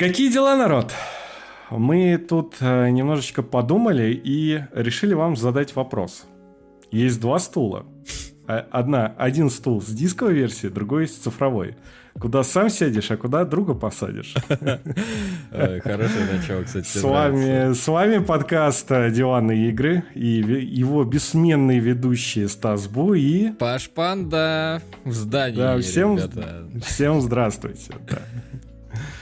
Какие дела, народ? Мы тут э, немножечко подумали и решили вам задать вопрос. Есть два стула. А, одна, один стул с дисковой версией, другой с цифровой. Куда сам сядешь, а куда друга посадишь. Хорошее начало, кстати. С вами, с вами подкаст э, «Диванные игры» и его бессменные ведущие Стас Бу и... Паш Панда в здании, да, всем, всем здравствуйте. Да.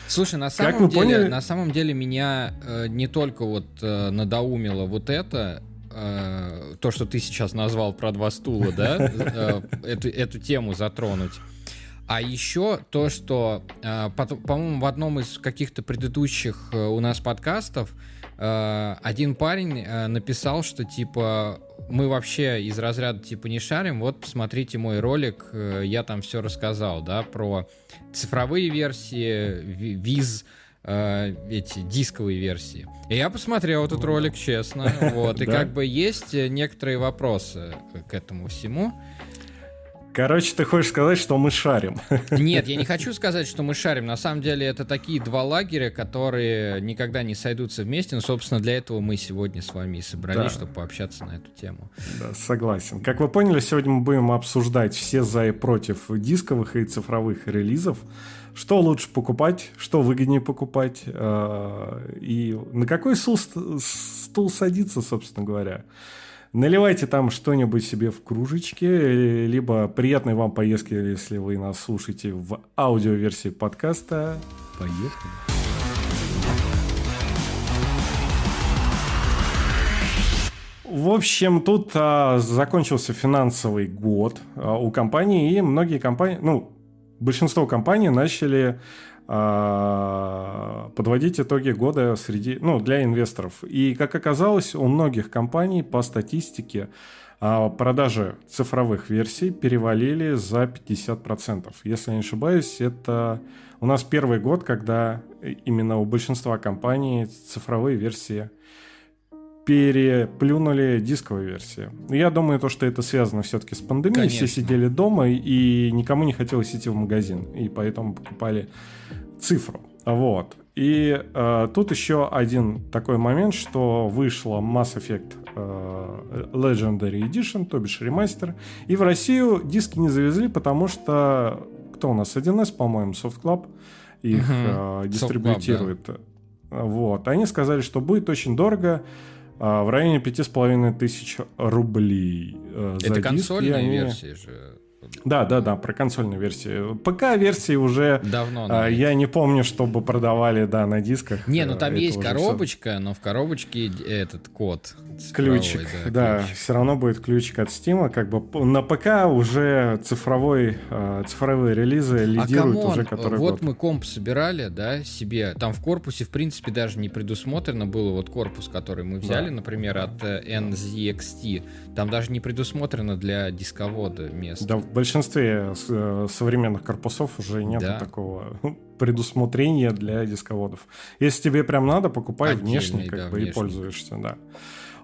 Слушай, на самом как деле, поняли... на самом деле меня э, не только вот э, надоумило вот это, э, то, что ты сейчас назвал про два стула, да, э, эту, эту тему затронуть. А еще то, что, э, по-моему, в одном из каких-то предыдущих э, у нас подкастов э, один парень э, написал, что типа мы вообще из разряда типа не шарим, вот посмотрите мой ролик, э, я там все рассказал, да, про цифровые версии, виз, э, эти дисковые версии. И я посмотрел этот ролик, честно, вот, и как бы есть некоторые вопросы к этому всему. Короче, ты хочешь сказать, что мы шарим? Нет, я не хочу сказать, что мы шарим. На самом деле это такие два лагеря, которые никогда не сойдутся вместе. Но, собственно, для этого мы сегодня с вами и собрались, да. чтобы пообщаться на эту тему. Да, согласен. Как вы поняли, сегодня мы будем обсуждать все за и против дисковых и цифровых релизов. Что лучше покупать, что выгоднее покупать, э, и на какой стул, стул садиться, собственно говоря. Наливайте там что-нибудь себе в кружечке, либо приятной вам поездки, если вы нас слушаете в аудиоверсии подкаста. Поехали! В общем, тут а, закончился финансовый год а, у компании, и многие компании, ну, большинство компаний начали подводить итоги года среди, ну, для инвесторов. И, как оказалось, у многих компаний по статистике а, продажи цифровых версий перевалили за 50%. Если я не ошибаюсь, это у нас первый год, когда именно у большинства компаний цифровые версии переплюнули дисковые версии. Я думаю, то, что это связано все-таки с пандемией. Конечно. Все сидели дома, и никому не хотелось идти в магазин. И поэтому покупали цифру. Вот. И э, тут еще один такой момент, что вышла Mass Effect э, Legendary Edition, то бишь ремастер. И в Россию диски не завезли, потому что кто у нас? 1С, по-моему, Soft Club их угу. э, дистрибутирует. Club, да. Вот. Они сказали, что будет очень дорого в районе пяти с половиной тысяч рублей. Э, Это консольные они... версии же. Да, да, да, про консольную версию. ПК-версии уже... Давно. А, я не помню, чтобы продавали, да, на дисках. Не, ну там есть коробочка, все... но в коробочке этот код. Ключик, да, да ключик. все равно будет ключик от Steam. Как бы на ПК уже цифровой, э, цифровые релизы а лидируют а уже который вот год. мы комп собирали, да, себе. Там в корпусе, в принципе, даже не предусмотрено было вот корпус, который мы взяли, да. например, от э, NZXT. Там даже не предусмотрено для дисковода место. Да, в большинстве э, современных корпусов уже нет да. такого предусмотрения для дисководов. Если тебе прям надо, покупай Отдельный, внешний, как да, бы, внешний. и пользуешься, да.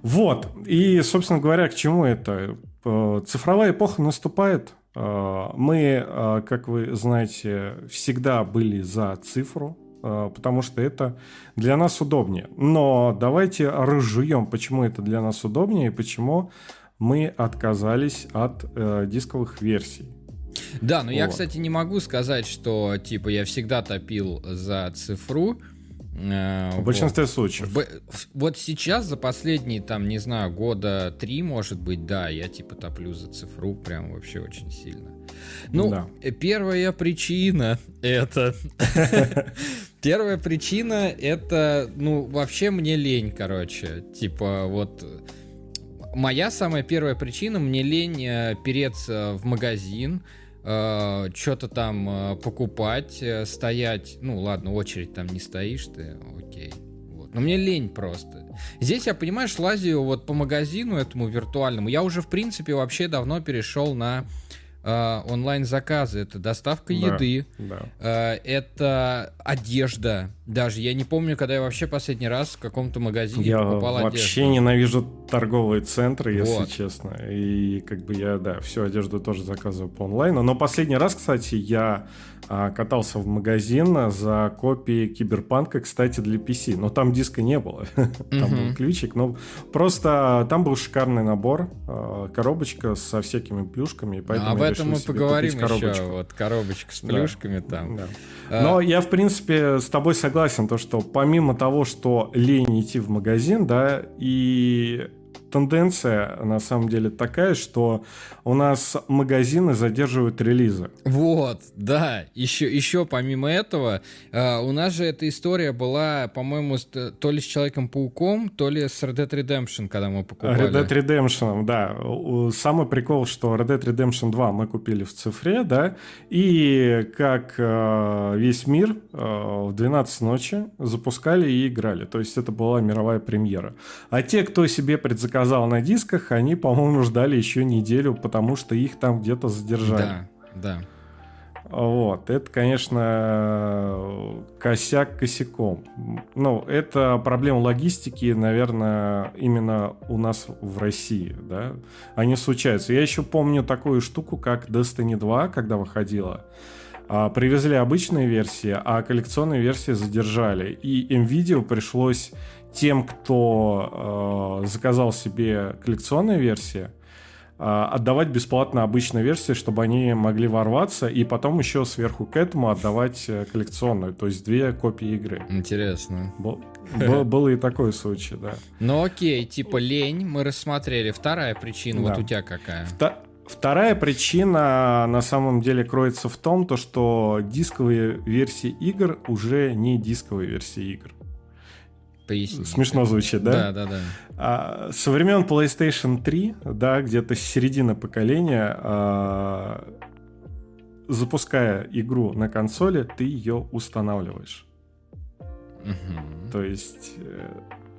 Вот. И, собственно говоря, к чему это? Э, цифровая эпоха наступает. Э, мы, как вы знаете, всегда были за цифру, потому что это для нас удобнее. Но давайте разжуем, почему это для нас удобнее и почему мы отказались от э, дисковых версий. Да, но вот. я, кстати, не могу сказать, что типа я всегда топил за цифру. Э, В вот. большинстве случаев. Вот сейчас за последние, там, не знаю, года три, может быть, да, я типа топлю за цифру прям вообще очень сильно. Ну, да. Э, первая причина это... Первая причина это, ну, вообще мне лень, короче. Типа, вот моя самая первая причина, мне лень э, переться в магазин, э, что-то там э, покупать, э, стоять. Ну, ладно, очередь там не стоишь ты, окей. Вот. Но мне лень просто. Здесь я, понимаешь, лазию вот по магазину этому виртуальному. Я уже, в принципе, вообще давно перешел на э, онлайн-заказы, это доставка да, еды, да. Э, это одежда. Даже я не помню, когда я вообще последний раз в каком-то магазине я покупал одежду. Я вообще ненавижу торговые центры, если вот. честно. И как бы я, да, всю одежду тоже заказываю по онлайну. Но последний раз, кстати, я а, катался в магазин за копией Киберпанка, кстати, для PC. Но там диска не было. там был ключик. Но просто там был шикарный набор, а, коробочка со всякими плюшками. А этом мы поговорим еще. Вот коробочка с плюшками там. А Но я, в принципе, с тобой согласен, то, что помимо того, что лень идти в магазин, да, и тенденция на самом деле такая, что у нас магазины задерживают релизы. Вот, да. Еще, еще помимо этого, э, у нас же эта история была, по-моему, то ли с Человеком-пауком, то ли с Red Dead Redemption, когда мы покупали. Red Dead Redemption, да. Самый прикол, что Red Dead Redemption 2 мы купили в цифре, да, и как э, весь мир э, в 12 ночи запускали и играли. То есть это была мировая премьера. А те, кто себе предзаказал заказал на дисках, они, по-моему, ждали еще неделю, потому что их там где-то задержали. Да, да. Вот, это, конечно, косяк косяком. Ну, это проблема логистики, наверное, именно у нас в России, да. Они случаются. Я еще помню такую штуку, как Destiny 2, когда выходила. А, привезли обычные версии, а коллекционные версии задержали. И NVIDIA пришлось тем, кто э, заказал себе коллекционные версии, э, отдавать бесплатно обычные версии, чтобы они могли ворваться, и потом еще сверху к этому отдавать э, коллекционную, то есть две копии игры. Интересно. Был, был, был и такой случай, да. Ну окей, типа лень мы рассмотрели. Вторая причина, да. вот у тебя какая? Вта- Вторая причина на самом деле кроется в том, то, что дисковые версии игр уже не дисковые версии игр. Поясни. Смешно звучит, да? Да, да, да. А, со времен PlayStation 3, да, где-то с середины поколения, а, запуская игру на консоли, ты ее устанавливаешь. Угу. То есть э,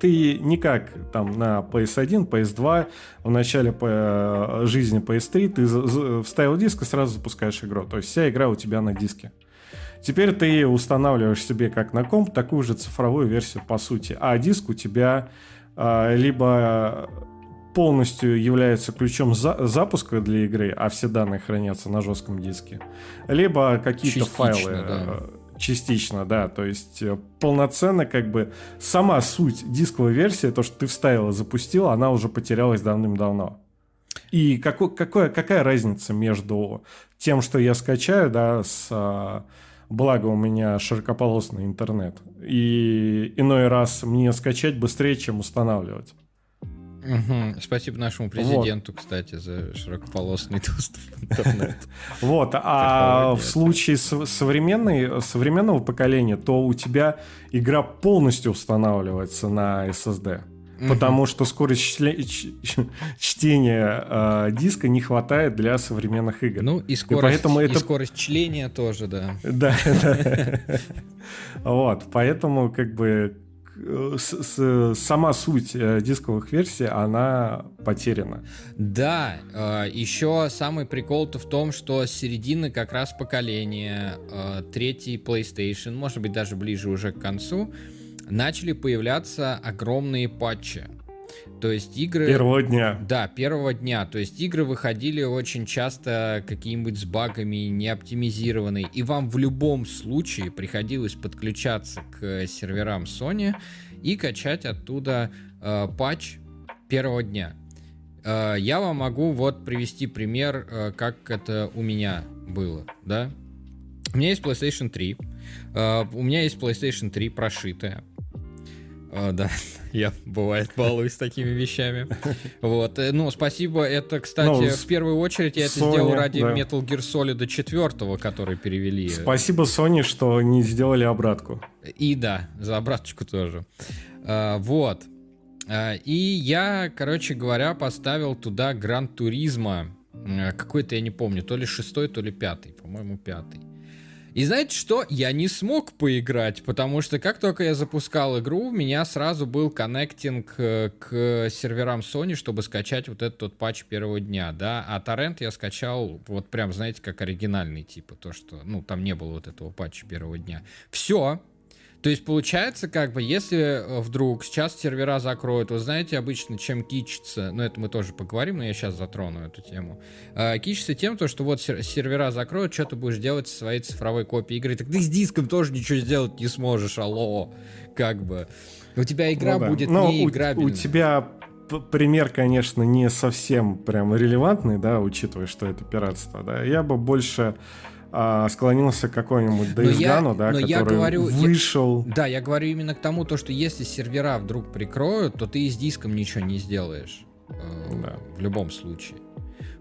ты никак там на PS1, PS2, в начале по жизни PS3 ты вставил диск и сразу запускаешь игру. То есть вся игра у тебя на диске. Теперь ты устанавливаешь себе как на комп такую же цифровую версию по сути. А диск у тебя а, либо полностью является ключом за запуска для игры, а все данные хранятся на жестком диске, либо какие-то файлы. Да. Э, частично, да. То есть э, полноценно как бы сама суть дисковой версии, то, что ты вставила, запустила, она уже потерялась давным-давно. И какой, какой, какая разница между тем, что я скачаю, да, с а, Благо у меня широкополосный интернет. И иной раз мне скачать быстрее, чем устанавливать. Угу. Спасибо нашему президенту, вот. кстати, за широкополосный доступ в интернет. Вот, а в случае современной, современного поколения, то у тебя игра полностью устанавливается на SSD. Угу. Потому что скорость чтения э, диска не хватает для современных игр. Ну и скорость, и поэтому это... и скорость чления тоже, да. Да, да. Вот, поэтому как бы с, с, сама суть э, дисковых версий, она потеряна. Да, э, еще самый прикол-то в том, что с середины как раз поколения, э, третий PlayStation, может быть даже ближе уже к концу, начали появляться огромные патчи. То есть игры... Первого дня. Да, первого дня. То есть игры выходили очень часто какие-нибудь с багами, не оптимизированные. И вам в любом случае приходилось подключаться к серверам Sony и качать оттуда э, патч первого дня. Э, я вам могу вот привести пример, э, как это у меня было, да? У меня есть PlayStation 3. Э, у меня есть PlayStation 3 прошитая. О, да, я бывает балуюсь такими вещами. Вот, э, ну, спасибо. Это, кстати, ну, в первую очередь я Sony, это сделал ради да. Metal Gear Solid 4, который перевели. Спасибо Sony, что не сделали обратку. И да, за обраточку тоже. А, вот. А, и я, короче говоря, поставил туда Гранд Туризма. Какой-то, я не помню, то ли шестой, то ли пятый. По-моему, пятый. И знаете что? Я не смог поиграть, потому что как только я запускал игру, у меня сразу был коннектинг э, к серверам Sony, чтобы скачать вот этот вот патч первого дня, да, а торрент я скачал вот прям, знаете, как оригинальный, типа, то, что, ну, там не было вот этого патча первого дня. Все, то есть получается, как бы, если э, вдруг сейчас сервера закроют, вы знаете обычно, чем кичится, ну это мы тоже поговорим, но я сейчас затрону эту тему, э, кичится тем, то, что вот сервера закроют, что ты будешь делать со своей цифровой копией игры, так ты с диском тоже ничего сделать не сможешь, алло, как бы. У тебя игра ну, да. будет но не у, у тебя пример, конечно, не совсем прям релевантный, да, учитывая, что это пиратство, да. Я бы больше а, склонился к какому-нибудь Gone, да, но который я говорю, вышел. Я, да, я говорю именно к тому, то, что если сервера вдруг прикроют, то ты и с диском ничего не сделаешь. Э, да. В любом случае.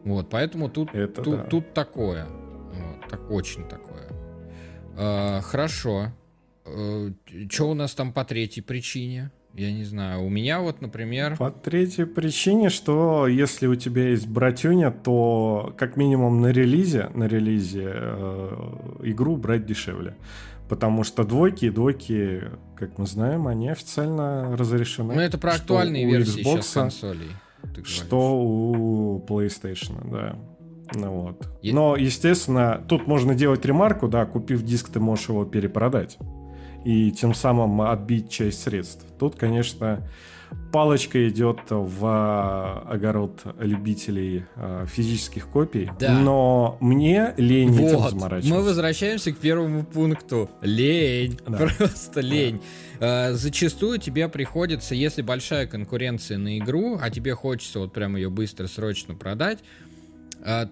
Вот, поэтому тут, Это тут, да. тут такое. Вот, так, очень такое. Э, хорошо. Э, что у нас там по третьей причине? Я не знаю. У меня вот, например... По третьей причине, что если у тебя есть братюня, то как минимум на релизе, на релизе э, игру брать дешевле. Потому что двойки и двойки, как мы знаем, они официально разрешены. Ну, это про актуальные версии Xbox, сейчас консолей. Что у PlayStation, да. Ну вот. Но, естественно, тут можно делать ремарку, да, купив диск, ты можешь его перепродать и тем самым отбить часть средств. Тут, конечно, палочка идет в а, огород любителей а, физических копий, да. но мне лень вот. этим заморачиваться. Мы возвращаемся к первому пункту. Лень. Да. Просто лень. Да. Зачастую тебе приходится, если большая конкуренция на игру, а тебе хочется вот прям ее быстро, срочно продать,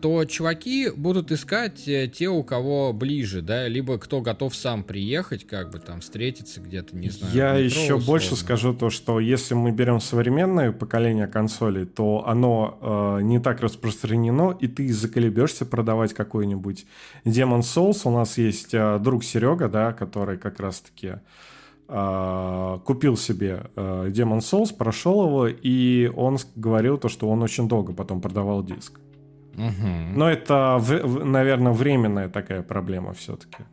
то чуваки будут искать э, те, у кого ближе, да, либо кто готов сам приехать, как бы там встретиться где-то, не знаю. Я метро, еще условно. больше скажу то, что если мы берем современное поколение консолей, то оно э, не так распространено, и ты заколебешься продавать какой-нибудь Demon Souls. У нас есть э, друг Серега, да, который как раз-таки э, купил себе э, Demon Souls, прошел его, и он говорил то, что он очень долго потом продавал диск. Угу. Но это, наверное, временная такая проблема все-таки.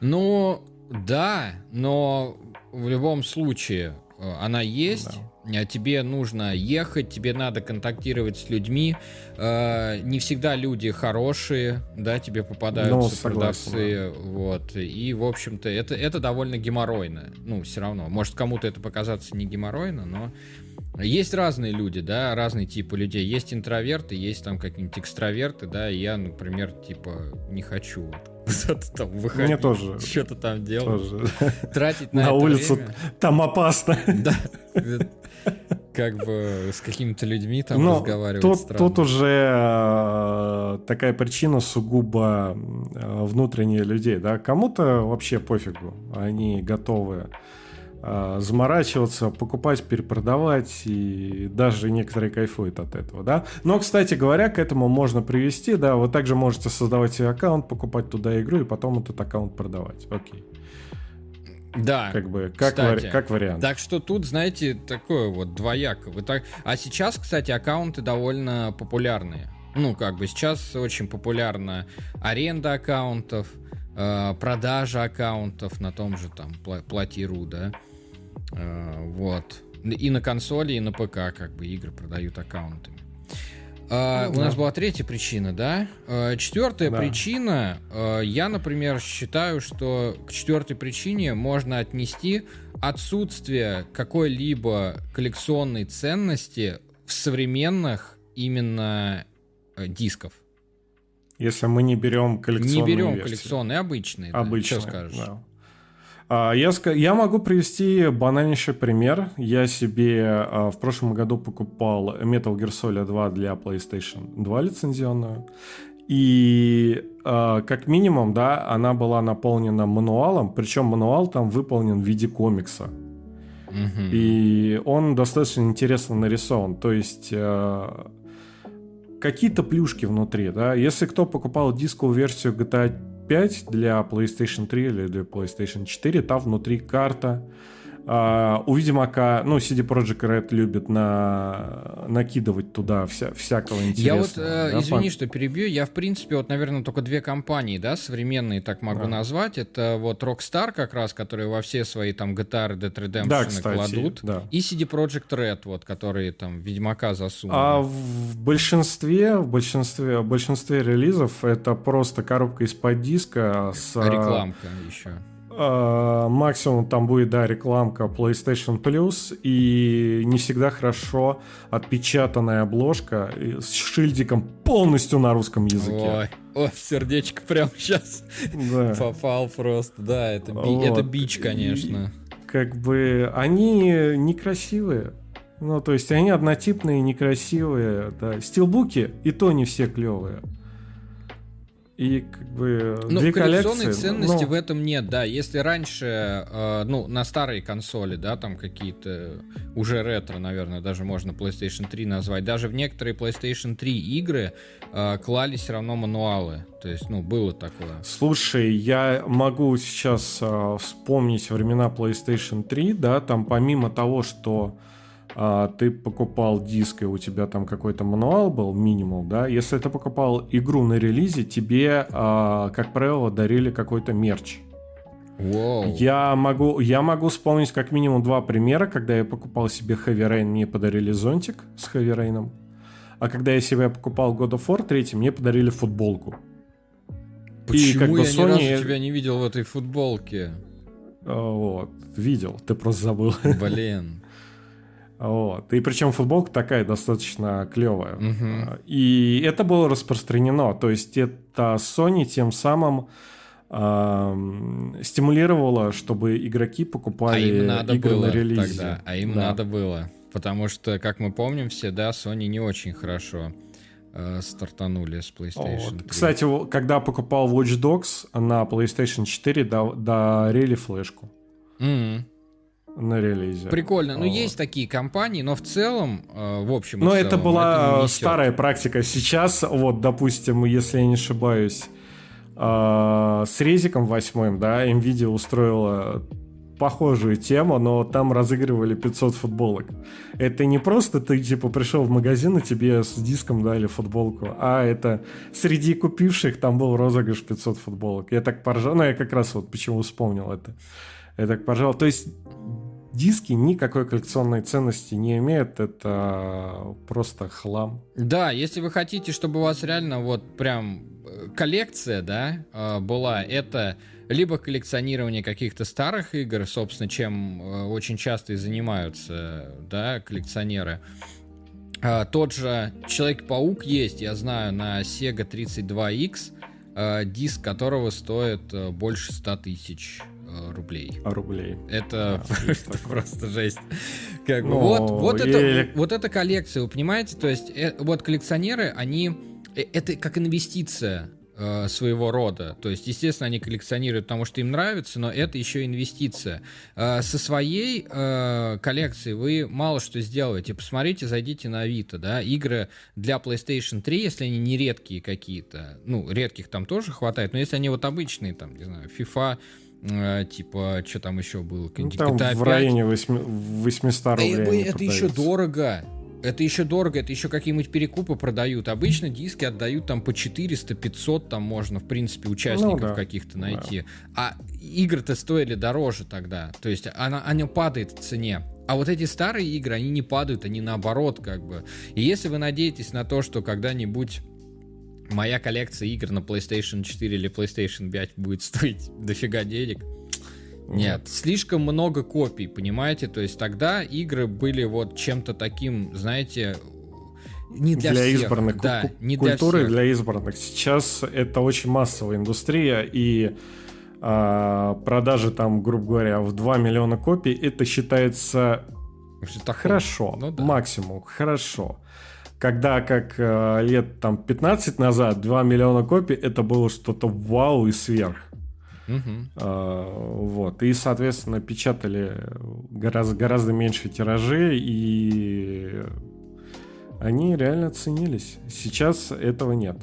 Ну, да, но в любом случае э, она есть. Да. Тебе нужно ехать, тебе надо контактировать с людьми. Э, не всегда люди хорошие, да, тебе попадаются ну, согласен, продавцы. Да. Вот. И, в общем-то, это, это довольно геморройно. Ну, все равно. Может, кому-то это показаться не геморройно, но есть разные люди, да, разные типы людей. Есть интроверты, есть там какие-нибудь экстраверты, да, и я, например, типа, не хочу вот там выходить. Мне тоже. Что-то там делать. Тоже. Тратить на, на улицу время. там опасно. Да. Как бы с какими-то людьми там Но разговаривать тут, тут уже э, такая причина сугубо э, внутренние людей, да. Кому-то вообще пофигу. Они готовы заморачиваться, покупать, перепродавать, и даже некоторые кайфуют от этого, да. Но, кстати говоря, к этому можно привести, да, вы также можете создавать себе аккаунт, покупать туда игру и потом этот аккаунт продавать, окей. Да. Как бы, как, кстати, вари- как вариант. Так что тут, знаете, такое вот двояко. Вы так... А сейчас, кстати, аккаунты довольно популярные. Ну, как бы сейчас очень популярна аренда аккаунтов, э, продажа аккаунтов на том же там платиру, да. Э, вот. И на консоли, и на ПК как бы игры продают аккаунтами. Uh, ну, у да. нас была третья причина, да? Uh, четвертая да. причина, uh, я, например, считаю, что к четвертой причине можно отнести отсутствие какой-либо коллекционной ценности в современных именно дисков. Если мы не берем коллекционные Не берем версии. коллекционные, обычные. Обычные, да. Что скажешь? Да. А, я, я могу привести банальнейший пример. Я себе а, в прошлом году покупал Metal Gear Solid 2 для PlayStation 2 лицензионную. И а, как минимум, да, она была наполнена мануалом, причем мануал там выполнен в виде комикса. Угу. И он достаточно интересно нарисован. То есть какие-то плюшки внутри, да. Если кто покупал дисковую версию GTA 5 для PlayStation 3 или для PlayStation 4, там внутри карта, Uh, у Ведьмака, ну, CD Projekt Red любит на... накидывать туда вся... всякого интересного. Я вот, э, да, извини, по... что перебью, я, в принципе, вот, наверное, только две компании, да, современные, так могу да. назвать. Это вот Rockstar как раз, которые во все свои там GTA, Dead Redemption да, кстати, кладут. Да. И CD Projekt Red, вот, которые там Ведьмака засунули. А в большинстве, в большинстве, в большинстве релизов это просто коробка из-под диска с... Рекламка еще максимум там будет, да, рекламка PlayStation Plus и не всегда хорошо отпечатанная обложка с шильдиком полностью на русском языке. Ой, о, сердечко прям сейчас да. попал просто, да, это, би, вот. это бич, конечно. И, как бы они некрасивые. Ну, то есть они однотипные, некрасивые, да. Стилбуки и то не все клевые. И как бы ну, две коллекции, ценности но... в этом нет, да. Если раньше, э, ну, на старые консоли, да, там какие-то уже ретро, наверное, даже можно PlayStation 3 назвать, даже в некоторые PlayStation 3 игры э, клали все равно мануалы. То есть, ну, было такое. Слушай, я могу сейчас э, вспомнить времена PlayStation 3, да, там помимо того, что а, ты покупал диск, и у тебя там какой-то мануал был, минимум, да, если ты покупал игру на релизе, тебе, а, как правило, дарили какой-то мерч. Wow. Я могу, я могу вспомнить как минимум два примера, когда я покупал себе Heavy Rain, мне подарили зонтик с Heavy Rain, а когда я себе покупал God of War 3, мне подарили футболку. Почему и как бы я Sony... ни разу тебя не видел в этой футболке? А, вот, видел, ты просто забыл. Блин. Вот. И причем футболка такая достаточно клевая. Угу. И это было распространено. То есть это Sony тем самым э, стимулировала, чтобы игроки покупали а им надо игры было на релизе. Тогда. А им да. надо было. Потому что, как мы помним все, да, Sony не очень хорошо э, стартанули с PlayStation вот. 3. Кстати, когда покупал Watch Dogs на PlayStation 4, дарили флешку. Mm-hmm на релизе. Прикольно. Ну, есть такие компании, но в целом, э, в общем... Но целом, это была это старая практика. Сейчас, вот, допустим, если я не ошибаюсь, э, с резиком восьмым, да, Nvidia устроила похожую тему, но там разыгрывали 500 футболок. Это не просто ты, типа, пришел в магазин, и тебе с диском дали футболку, а это среди купивших там был розыгрыш 500 футболок. Я так поржал, ну, я как раз вот почему вспомнил это. Я так поржал. То есть диски никакой коллекционной ценности не имеют, это просто хлам. Да, если вы хотите, чтобы у вас реально вот прям э, коллекция, да, э, была, это либо коллекционирование каких-то старых игр, собственно, чем э, очень часто и занимаются, да, коллекционеры. Тот же Человек-паук есть, я знаю, на Sega 32X, диск которого стоит больше 100 тысяч рублей. А рублей. Это, а, это просто жесть. Как бы, вот, вот, это, вот эта коллекция, вы понимаете? То есть, э, вот коллекционеры, они... Э, это как инвестиция э, своего рода. То есть, естественно, они коллекционируют, потому что им нравится, но это еще инвестиция. Э, со своей э, коллекцией вы мало что сделаете. Посмотрите, зайдите на Авито, да, игры для PlayStation 3, если они не редкие какие-то, ну, редких там тоже хватает, но если они вот обычные, там, не знаю, FIFA Э, типа, что там еще было? Ну, там GTA в районе 800 рублей. Да, это еще дорого. Это еще дорого, это еще какие-нибудь перекупы продают. Обычно диски отдают там по 400, 500, там можно, в принципе, участников ну, да. каких-то найти. Да. А игры-то стоили дороже тогда. То есть она, она падает в цене. А вот эти старые игры, они не падают, они наоборот как бы. И если вы надеетесь на то, что когда-нибудь моя коллекция игр на PlayStation 4 или PlayStation 5 будет стоить дофига денег. Нет, слишком много копий, понимаете? То есть тогда игры были вот чем-то таким, знаете, не для, для всех. избранных. Да, не культуры для, всех. для избранных. Сейчас это очень массовая индустрия, и а, продажи там, грубо говоря, в 2 миллиона копий, это считается это хорошо, ну, да. максимум, хорошо когда как э, лет там 15 назад 2 миллиона копий это было что-то вау и сверх. Угу. Uh, вот. И, соответственно, печатали гораздо, гораздо меньше тиражи, и они реально ценились. Сейчас этого нет.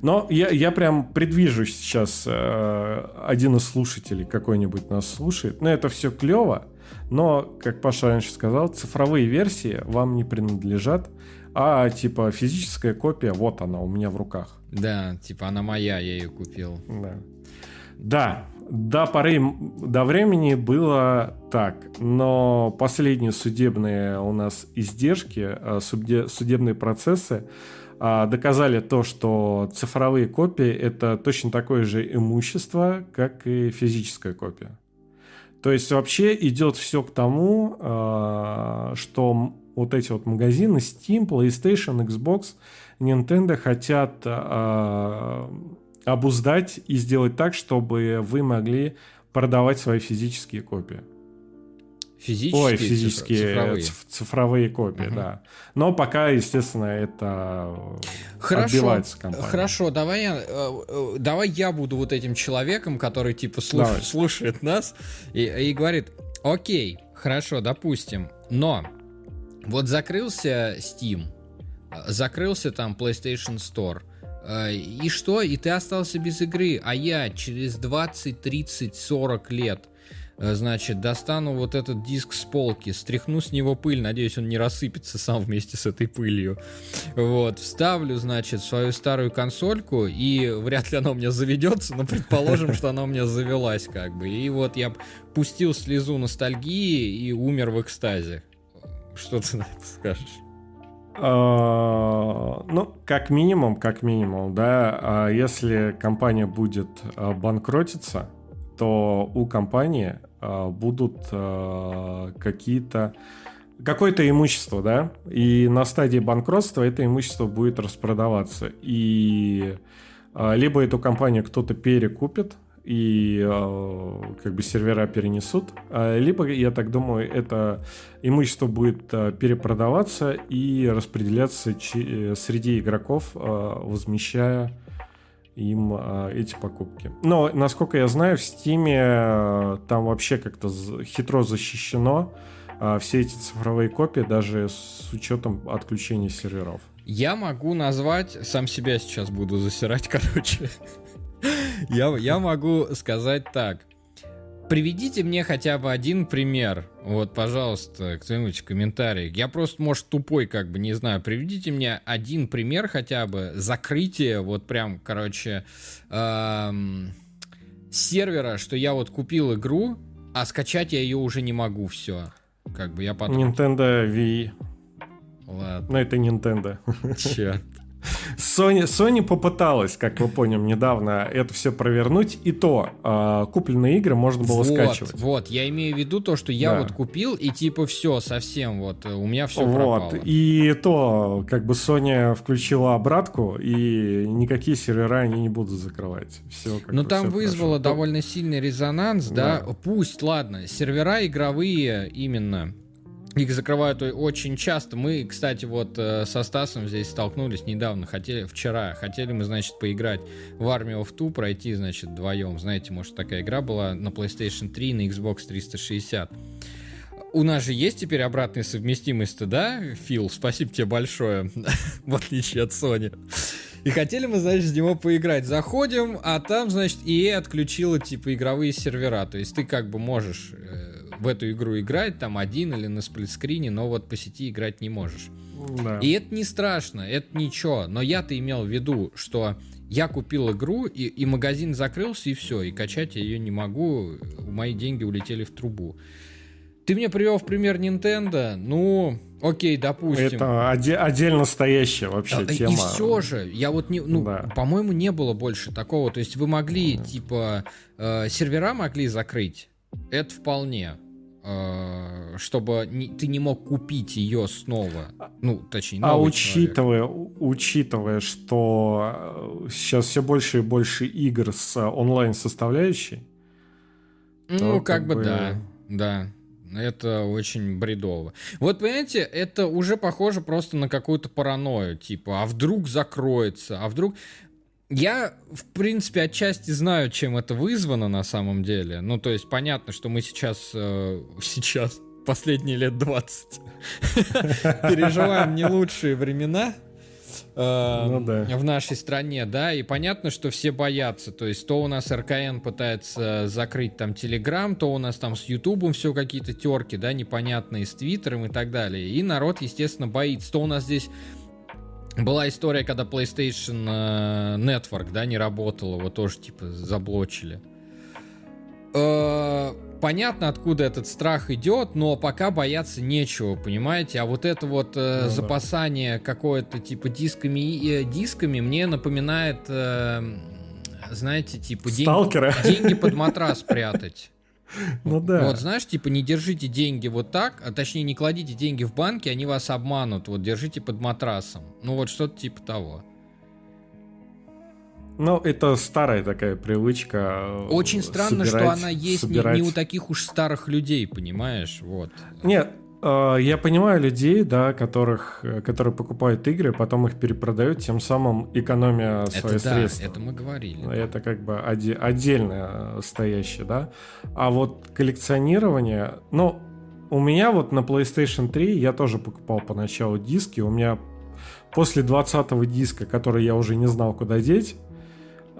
Но я, я прям предвижу сейчас, э, один из слушателей какой-нибудь нас слушает. Но это все клево. Но, как Паша раньше сказал, цифровые версии вам не принадлежат, а типа физическая копия, вот она у меня в руках. Да, типа она моя, я ее купил. Да. Да, до поры до времени было так, но последние судебные у нас издержки, э, судебные процессы а, доказали то, что цифровые копии это точно такое же имущество, как и физическая копия. То есть вообще идет все к тому, а, что вот эти вот магазины Steam, PlayStation, Xbox, Nintendo хотят а, обуздать и сделать так, чтобы вы могли продавать свои физические копии. Физические, Ой, физические цифровые, цифровые копии, угу. да. Но пока, естественно, это хорошо, отбивается компания. Хорошо, давай я, э, э, давай я буду вот этим человеком, который типа слуш, слушает нас и, и говорит, окей, хорошо, допустим, но вот закрылся Steam, закрылся там PlayStation Store, э, и что? И ты остался без игры, а я через 20, 30, 40 лет Э, значит, достану вот этот диск с полки, стряхну с него пыль, надеюсь, он не рассыпется сам вместе с этой пылью. Вот, вставлю, значит, свою старую консольку, и вряд ли она у меня заведется, но предположим, что она у меня завелась, как бы. И вот я пустил слезу ностальгии и умер в экстазе. Что ты на это скажешь? А, ну, как минимум, как минимум, да, а если компания будет а, банкротиться, то у компании будут а, какие-то какое-то имущество, да, и на стадии банкротства это имущество будет распродаваться, и а, либо эту компанию кто-то перекупит, и как бы сервера перенесут, либо, я так думаю, это имущество будет перепродаваться и распределяться среди игроков, возмещая им э, эти покупки. Но, насколько я знаю, в Steam э, там вообще как-то хитро защищено э, все эти цифровые копии, даже с учетом отключения серверов. Я могу назвать, сам себя сейчас буду засирать, короче. я, я могу сказать так. Приведите мне хотя бы один пример. Вот, пожалуйста, кто-нибудь в комментариях. Я просто, может, тупой, как бы, не знаю. Приведите мне один пример хотя бы закрытия, вот прям, короче, эм, сервера, что я вот купил игру, а скачать я ее уже не могу, все. Как бы я потом... Nintendo Wii. Ладно. Но это Nintendo. Черт. Sony, Sony попыталась, как мы помним, недавно это все провернуть, и то э, купленные игры можно было вот, скачивать. Вот, я имею в виду то, что я да. вот купил, и типа все, совсем вот, у меня все вот, пропало. И то, как бы Sony включила обратку, и никакие сервера они не будут закрывать. Все, Но там вызвало хорошо. довольно сильный резонанс, да? да, пусть, ладно, сервера игровые именно, их закрывают очень часто. Мы, кстати, вот э, со Стасом здесь столкнулись недавно, хотели, вчера, хотели мы, значит, поиграть в Army of Two, пройти, значит, вдвоем. Знаете, может, такая игра была на PlayStation 3, на Xbox 360. У нас же есть теперь обратная совместимость, да, Фил? Спасибо тебе большое, в отличие от Sony. И хотели мы, значит, с него поиграть. Заходим, а там, значит, EA отключила, типа, игровые сервера. То есть ты как бы можешь э, в эту игру играть, там один или на сплитскрине, но вот по сети играть не можешь. Да. И это не страшно, это ничего. Но я-то имел в виду, что я купил игру, и, и магазин закрылся, и все, и качать я ее не могу, мои деньги улетели в трубу. Ты мне привел в пример Nintendo, ну, окей, допустим. Это оде- отдельно стоящая вообще а, тема. И все же, я вот не, ну, да. по-моему, не было больше такого. То есть вы могли, да. типа, э, сервера могли закрыть, это вполне. Э, чтобы не, ты не мог купить ее снова. Ну, точнее, А учитывая, учитывая, что э, сейчас все больше и больше игр с э, онлайн-составляющей. Ну, как, как бы, бы да, да. Это очень бредово. Вот, понимаете, это уже похоже просто на какую-то паранойю. Типа, а вдруг закроется? А вдруг... Я, в принципе, отчасти знаю, чем это вызвано на самом деле. Ну, то есть, понятно, что мы сейчас... Э, сейчас, последние лет 20, переживаем не лучшие времена. э, ну, да. в нашей стране, да, и понятно, что все боятся, то есть то у нас РКН пытается закрыть там Телеграм, то у нас там с Ютубом все какие-то терки, да, непонятные с Твиттером и так далее, и народ, естественно, боится, то у нас здесь была история, когда PlayStation э, Network, да, не работала, его тоже, типа, заблочили. Э, понятно, откуда этот страх идет, но пока бояться нечего, понимаете? А вот это вот э, ну, запасание какое-то, типа, дисками, э, дисками мне напоминает, э, знаете, типа, деньги, деньги под матрас прятать. Ну да. Вот знаешь, типа не держите деньги вот так, а точнее не кладите деньги в банке, они вас обманут. Вот держите под матрасом. Ну вот что-то типа того. Ну, это старая такая привычка. Э, Очень странно, собирать, что она есть собирать. не, не у таких уж старых людей, понимаешь? Вот. Нет, я понимаю людей, да, которых, э, которые покупают игры, потом их перепродают, тем самым экономия это свои да, средства. Это мы говорили. Это как бы оде- отдельно стоящее, да. А вот коллекционирование, ну, у меня вот на PlayStation 3 я тоже покупал поначалу диски. У меня после 20 диска, который я уже не знал, куда деть, Э,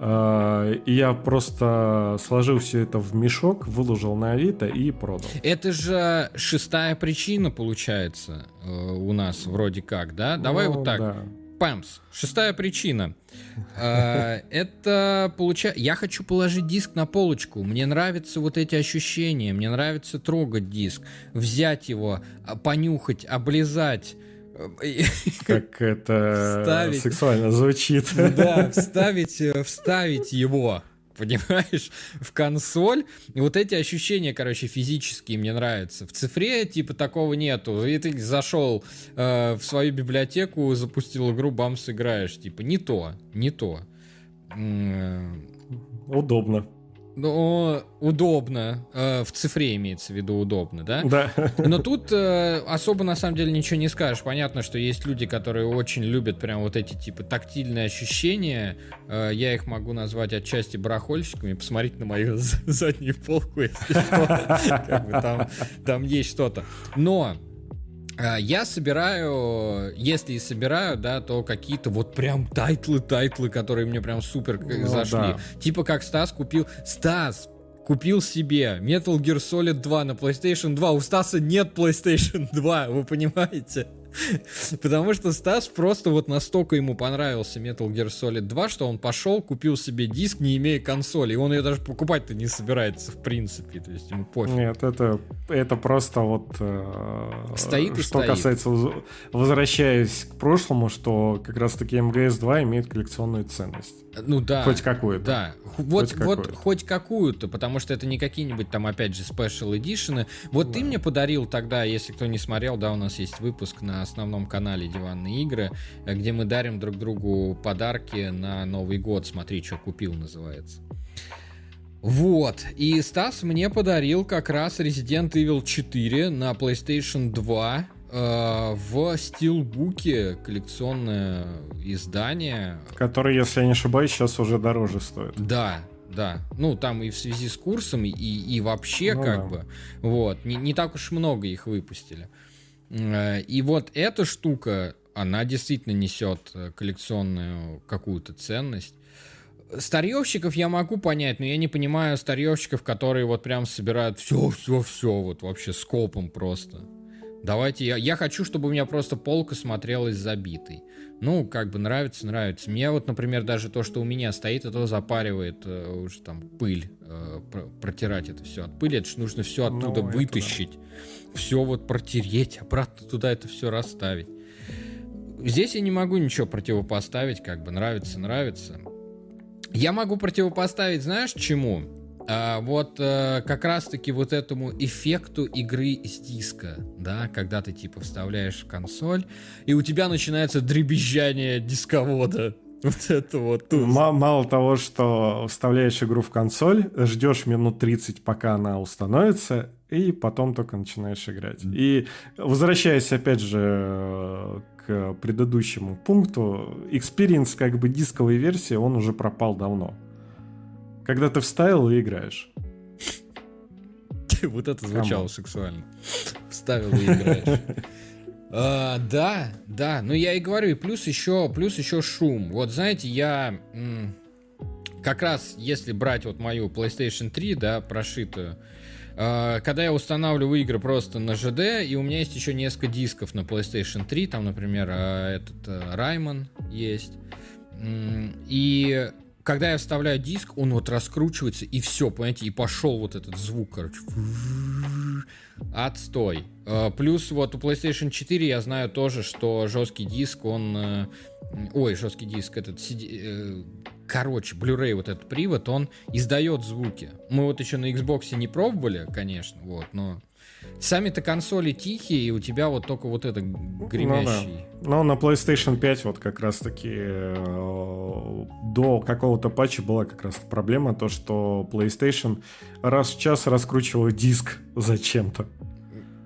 и я просто сложил все это в мешок, выложил на Авито и продал. Это же шестая причина, получается, э, у нас вроде как, да? Давай ну, вот так. Да. Памс. Шестая причина. Э, это получается... Я хочу положить диск на полочку. Мне нравятся вот эти ощущения. Мне нравится трогать диск. Взять его, понюхать, облизать как это вставить, сексуально звучит. Да, вставить, э, вставить его понимаешь, в консоль. И вот эти ощущения, короче, физические мне нравятся. В цифре, типа, такого нету. И ты зашел э, в свою библиотеку, запустил игру, бамс, играешь. Типа, не то, не то. Удобно. Ну, удобно. Э, в цифре имеется в виду удобно, да? Да. Но тут э, особо на самом деле ничего не скажешь. Понятно, что есть люди, которые очень любят прям вот эти типа тактильные ощущения. Э, я их могу назвать отчасти барахольщиками. Посмотрите на мою заднюю полку, если что. Там есть что-то. Но я собираю, если и собираю, да, то какие-то вот прям тайтлы, тайтлы, которые мне прям супер ну, зашли. Да. Типа как Стас купил... Стас, купил себе Metal Gear Solid 2 на PlayStation 2. У Стаса нет PlayStation 2, вы понимаете? Потому что Стас просто вот настолько ему понравился Metal Gear Solid 2, что он пошел, купил себе диск, не имея консоли. И он ее даже покупать-то не собирается, в принципе. То есть ему пофиг. Нет, это, это просто вот... Э, стоит и Что стоит. касается, возвращаясь к прошлому, что как раз-таки МГС-2 имеет коллекционную ценность. Ну да. Хоть какую-то. Да. Вот, хоть вот хоть какую-то, потому что это не какие-нибудь там, опять же, спешл эдишены. Вот да. ты мне подарил тогда, если кто не смотрел, да, у нас есть выпуск на основном канале Диванные игры, где мы дарим друг другу подарки на Новый год. Смотри, что купил, называется. Вот, и Стас мне подарил как раз Resident Evil 4 на PlayStation 2 э, в стилбуке коллекционное издание. Который, если я не ошибаюсь, сейчас уже дороже стоит. Да, да. Ну, там и в связи с курсом, и, и вообще ну, как да. бы. Вот. Не, не так уж много их выпустили. Э, и вот эта штука, она действительно несет э, коллекционную какую-то ценность. Старьевщиков я могу понять, но я не понимаю старьевщиков, которые вот прям собирают все, все, все, вот вообще скопом просто. Давайте я, я хочу, чтобы у меня просто полка смотрелась забитой. Ну, как бы нравится, нравится. Мне вот, например, даже то, что у меня стоит, это запаривает э, уже там пыль, э, протирать это все от пыли. Это же нужно все оттуда ну, вытащить, да. Все вот протереть, обратно туда это все расставить. Здесь я не могу ничего противопоставить, как бы нравится, нравится. Я могу противопоставить, знаешь, чему? а, вот а, как раз-таки вот этому эффекту игры с диска, да, когда ты типа вставляешь в консоль, и у тебя начинается дребезжание дисковода. Вот это вот. М- мало того, что вставляешь игру в консоль, ждешь минут 30, пока она установится, и потом только начинаешь играть. И возвращаясь опять же к предыдущему пункту, experience как бы дисковой версии, он уже пропал давно. Когда ты вставил и играешь. Вот это звучало сексуально. Вставил и играешь. А, да, да. Ну я и говорю, и плюс еще, плюс еще шум. Вот знаете, я как раз если брать вот мою PlayStation 3, да, прошитую, когда я устанавливаю игры просто на ЖД, и у меня есть еще несколько дисков на PlayStation 3, там, например, а, этот Раймон есть. И когда я вставляю диск, он вот раскручивается, и все, понимаете, и пошел вот этот звук, короче. Отстой. А, плюс вот у PlayStation 4 я знаю тоже, что жесткий диск, он... Э, ой, жесткий диск, этот... Э, короче, Blu-ray вот этот привод, он издает звуки. Мы вот еще на Xbox не пробовали, конечно, вот, но Сами-то консоли тихие, и у тебя вот только вот это гремящий. Ну, да. Но на PlayStation 5 вот как раз-таки э, до какого-то патча была как раз проблема, то что PlayStation раз в час раскручивал диск зачем-то.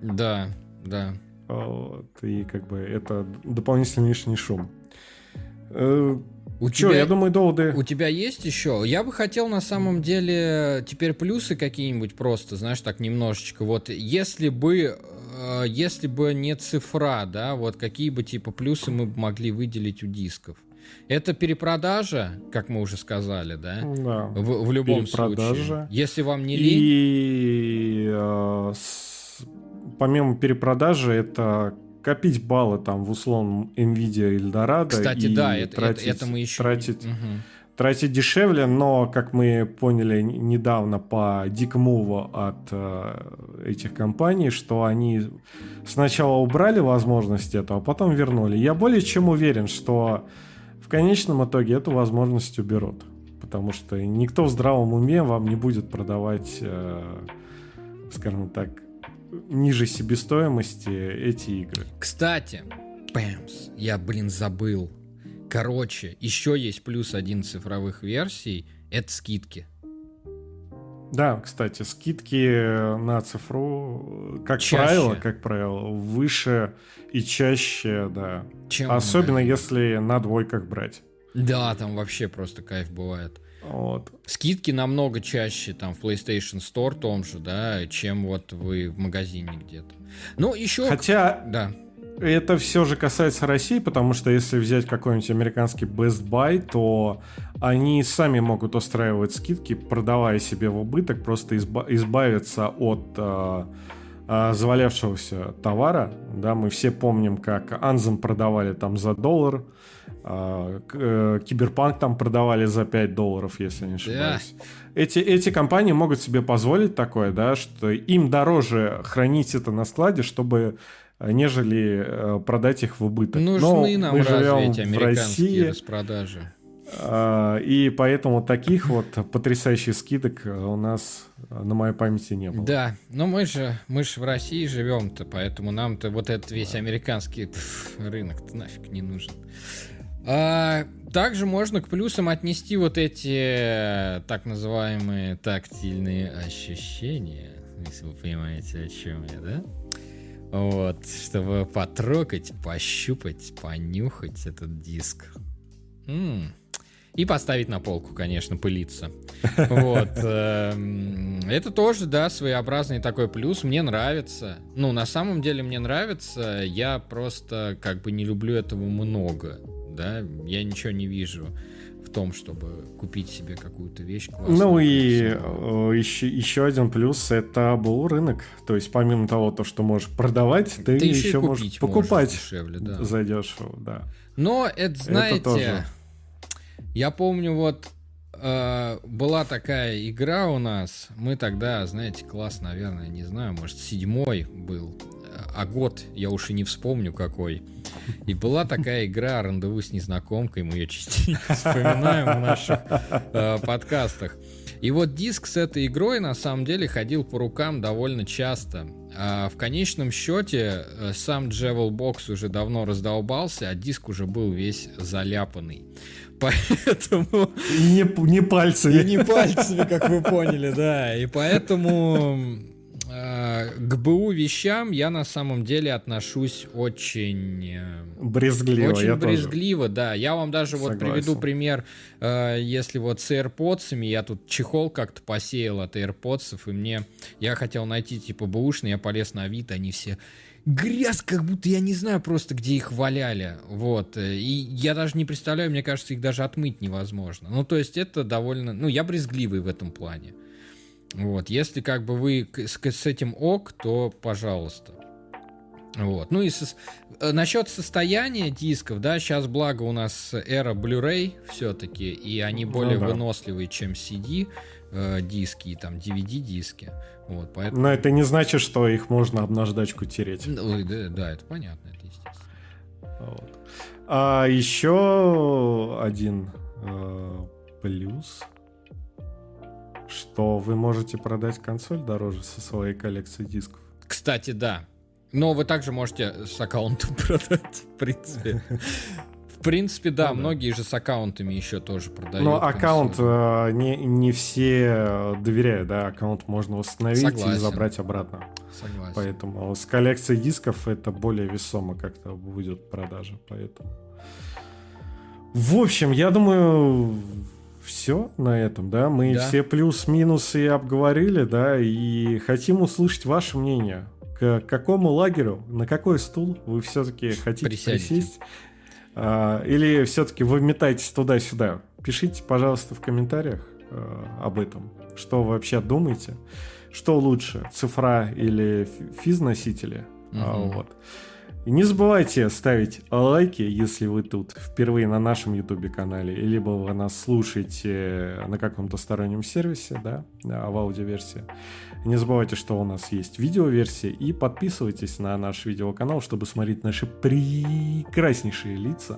Да, да. Вот, и как бы это дополнительный лишний шум. Э, у Чё, тебя, я думаю, доводы... У тебя есть еще? Я бы хотел на самом деле теперь плюсы какие-нибудь просто, знаешь, так немножечко. Вот если бы, э, если бы не цифра, да, вот какие бы типа плюсы мы могли выделить у дисков? Это перепродажа, как мы уже сказали, да? Да. В, в любом случае. Если вам не лень... И э, с, помимо перепродажи, это копить баллы там в условном Nvidia Eldorado. Кстати, и да, это, тратить, это, это мы еще... Тратить, угу. тратить дешевле, но, как мы поняли недавно по дикмуву от э, этих компаний, что они сначала убрали возможность этого, а потом вернули. Я более чем уверен, что в конечном итоге эту возможность уберут. Потому что никто в здравом уме вам не будет продавать, э, скажем так, ниже себестоимости эти игры. Кстати, пэмс, я, блин, забыл. Короче, еще есть плюс один цифровых версий, это скидки. Да, кстати, скидки на цифру, как чаще. правило, как правило, выше и чаще, да. Чем Особенно если на двойках брать. Да, там вообще просто кайф бывает. Вот. Скидки намного чаще там в PlayStation Store том же, да, чем вот вы в магазине где-то. Ну, еще... Хотя... Да. Это все же касается России, потому что если взять какой-нибудь американский Best Buy, то они сами могут устраивать скидки, продавая себе в убыток, просто изба- избавиться от э, э, завалявшегося товара. Да, мы все помним, как Anzem продавали там за доллар, а, э, Киберпанк там продавали за 5 долларов, если не ошибаюсь. Да. Эти, эти компании могут себе позволить такое, да, что им дороже хранить это на складе, чтобы э, нежели э, продать их в убыток. Нужны Но нам мы живем эти американские в России, распродажи. А, и поэтому таких вот потрясающих скидок у нас на моей памяти не было. Да, но мы же, мы же в России живем-то, поэтому нам-то вот этот весь американский рынок нафиг не нужен. А, также можно к плюсам отнести вот эти э, так называемые тактильные ощущения, если вы понимаете, о чем я, да? Вот, чтобы потрогать, пощупать, понюхать этот диск. М-м. И поставить на полку, конечно, пылиться. Вот. Эм, это тоже, да, своеобразный такой плюс. Мне нравится. Ну, на самом деле мне нравится. Я просто как бы не люблю этого много да, я ничего не вижу в том, чтобы купить себе какую-то вещь классную. Ну и еще, еще один плюс это был рынок. То есть помимо того, то, что можешь продавать, ты, ты еще, еще можешь покупать дешевле, да. задешево, да. Но это, знаете, это тоже. Я помню вот э, была такая игра у нас. Мы тогда, знаете, класс, наверное, не знаю, может седьмой был, а год я уж и не вспомню какой. И была такая игра «Рандеву с незнакомкой», мы ее частенько вспоминаем в наших э, подкастах. И вот диск с этой игрой на самом деле ходил по рукам довольно часто. А в конечном счете э, сам Джевел Бокс уже давно раздолбался, а диск уже был весь заляпанный. Поэтому... Не, не пальцами. И не пальцами, как вы поняли, да. И поэтому к БУ вещам я на самом деле отношусь очень... Э, брезгливо. Очень брезгливо, тоже. да. Я вам даже Согласен. вот приведу пример, э, если вот с AirPods, я тут чехол как-то посеял от AirPods, и мне... Я хотел найти типа бэушный, я полез на вид, они все грязь, как будто я не знаю просто, где их валяли. Вот. И я даже не представляю, мне кажется, их даже отмыть невозможно. Ну, то есть это довольно... Ну, я брезгливый в этом плане. Вот. Если как бы вы с, с этим ок, то пожалуйста. Вот. Ну и со, э, насчет состояния дисков, да, сейчас благо у нас эра Blu-ray все-таки, и они более ну, да. выносливые, чем CD э, диски и там DVD диски. Вот, поэтому... Но это не значит, что их можно об наждачку тереть. Ну, да, да, это понятно, это естественно. Вот. А еще один э, плюс, что вы можете продать консоль дороже со своей коллекцией дисков. Кстати, да. Но вы также можете с аккаунтом продать, в принципе. В принципе, да, ну, многие да. же с аккаунтами еще тоже продают. Но аккаунт э, не, не все доверяют, да, аккаунт можно восстановить Согласен. и забрать обратно. Согласен. Поэтому с коллекцией дисков это более весомо как-то будет продажа, поэтому. В общем, я думаю, все на этом, да? Мы да. все плюс-минусы обговорили, да, и хотим услышать ваше мнение к какому лагерю, на какой стул вы все-таки хотите Присядете. присесть? А, или все-таки вы метаетесь туда-сюда? Пишите, пожалуйста, в комментариях а, об этом. Что вы вообще думаете? Что лучше, цифра или физ-носители? Угу. А, вот. И не забывайте ставить лайки, если вы тут впервые на нашем YouTube канале, либо вы нас слушаете на каком-то стороннем сервисе, да, в аудиоверсии. Не забывайте, что у нас есть видеоверсия, и подписывайтесь на наш видеоканал, чтобы смотреть наши прекраснейшие лица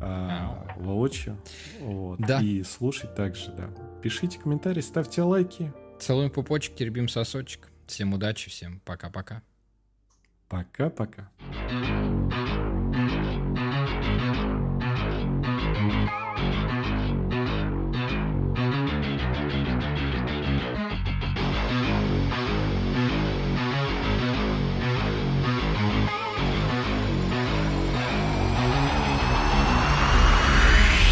а, воочию. Вот, да. И слушать также, да. Пишите комментарии, ставьте лайки. Целуем пупочек, теребим сосочек. Всем удачи, всем пока-пока. Пока-пока. thank you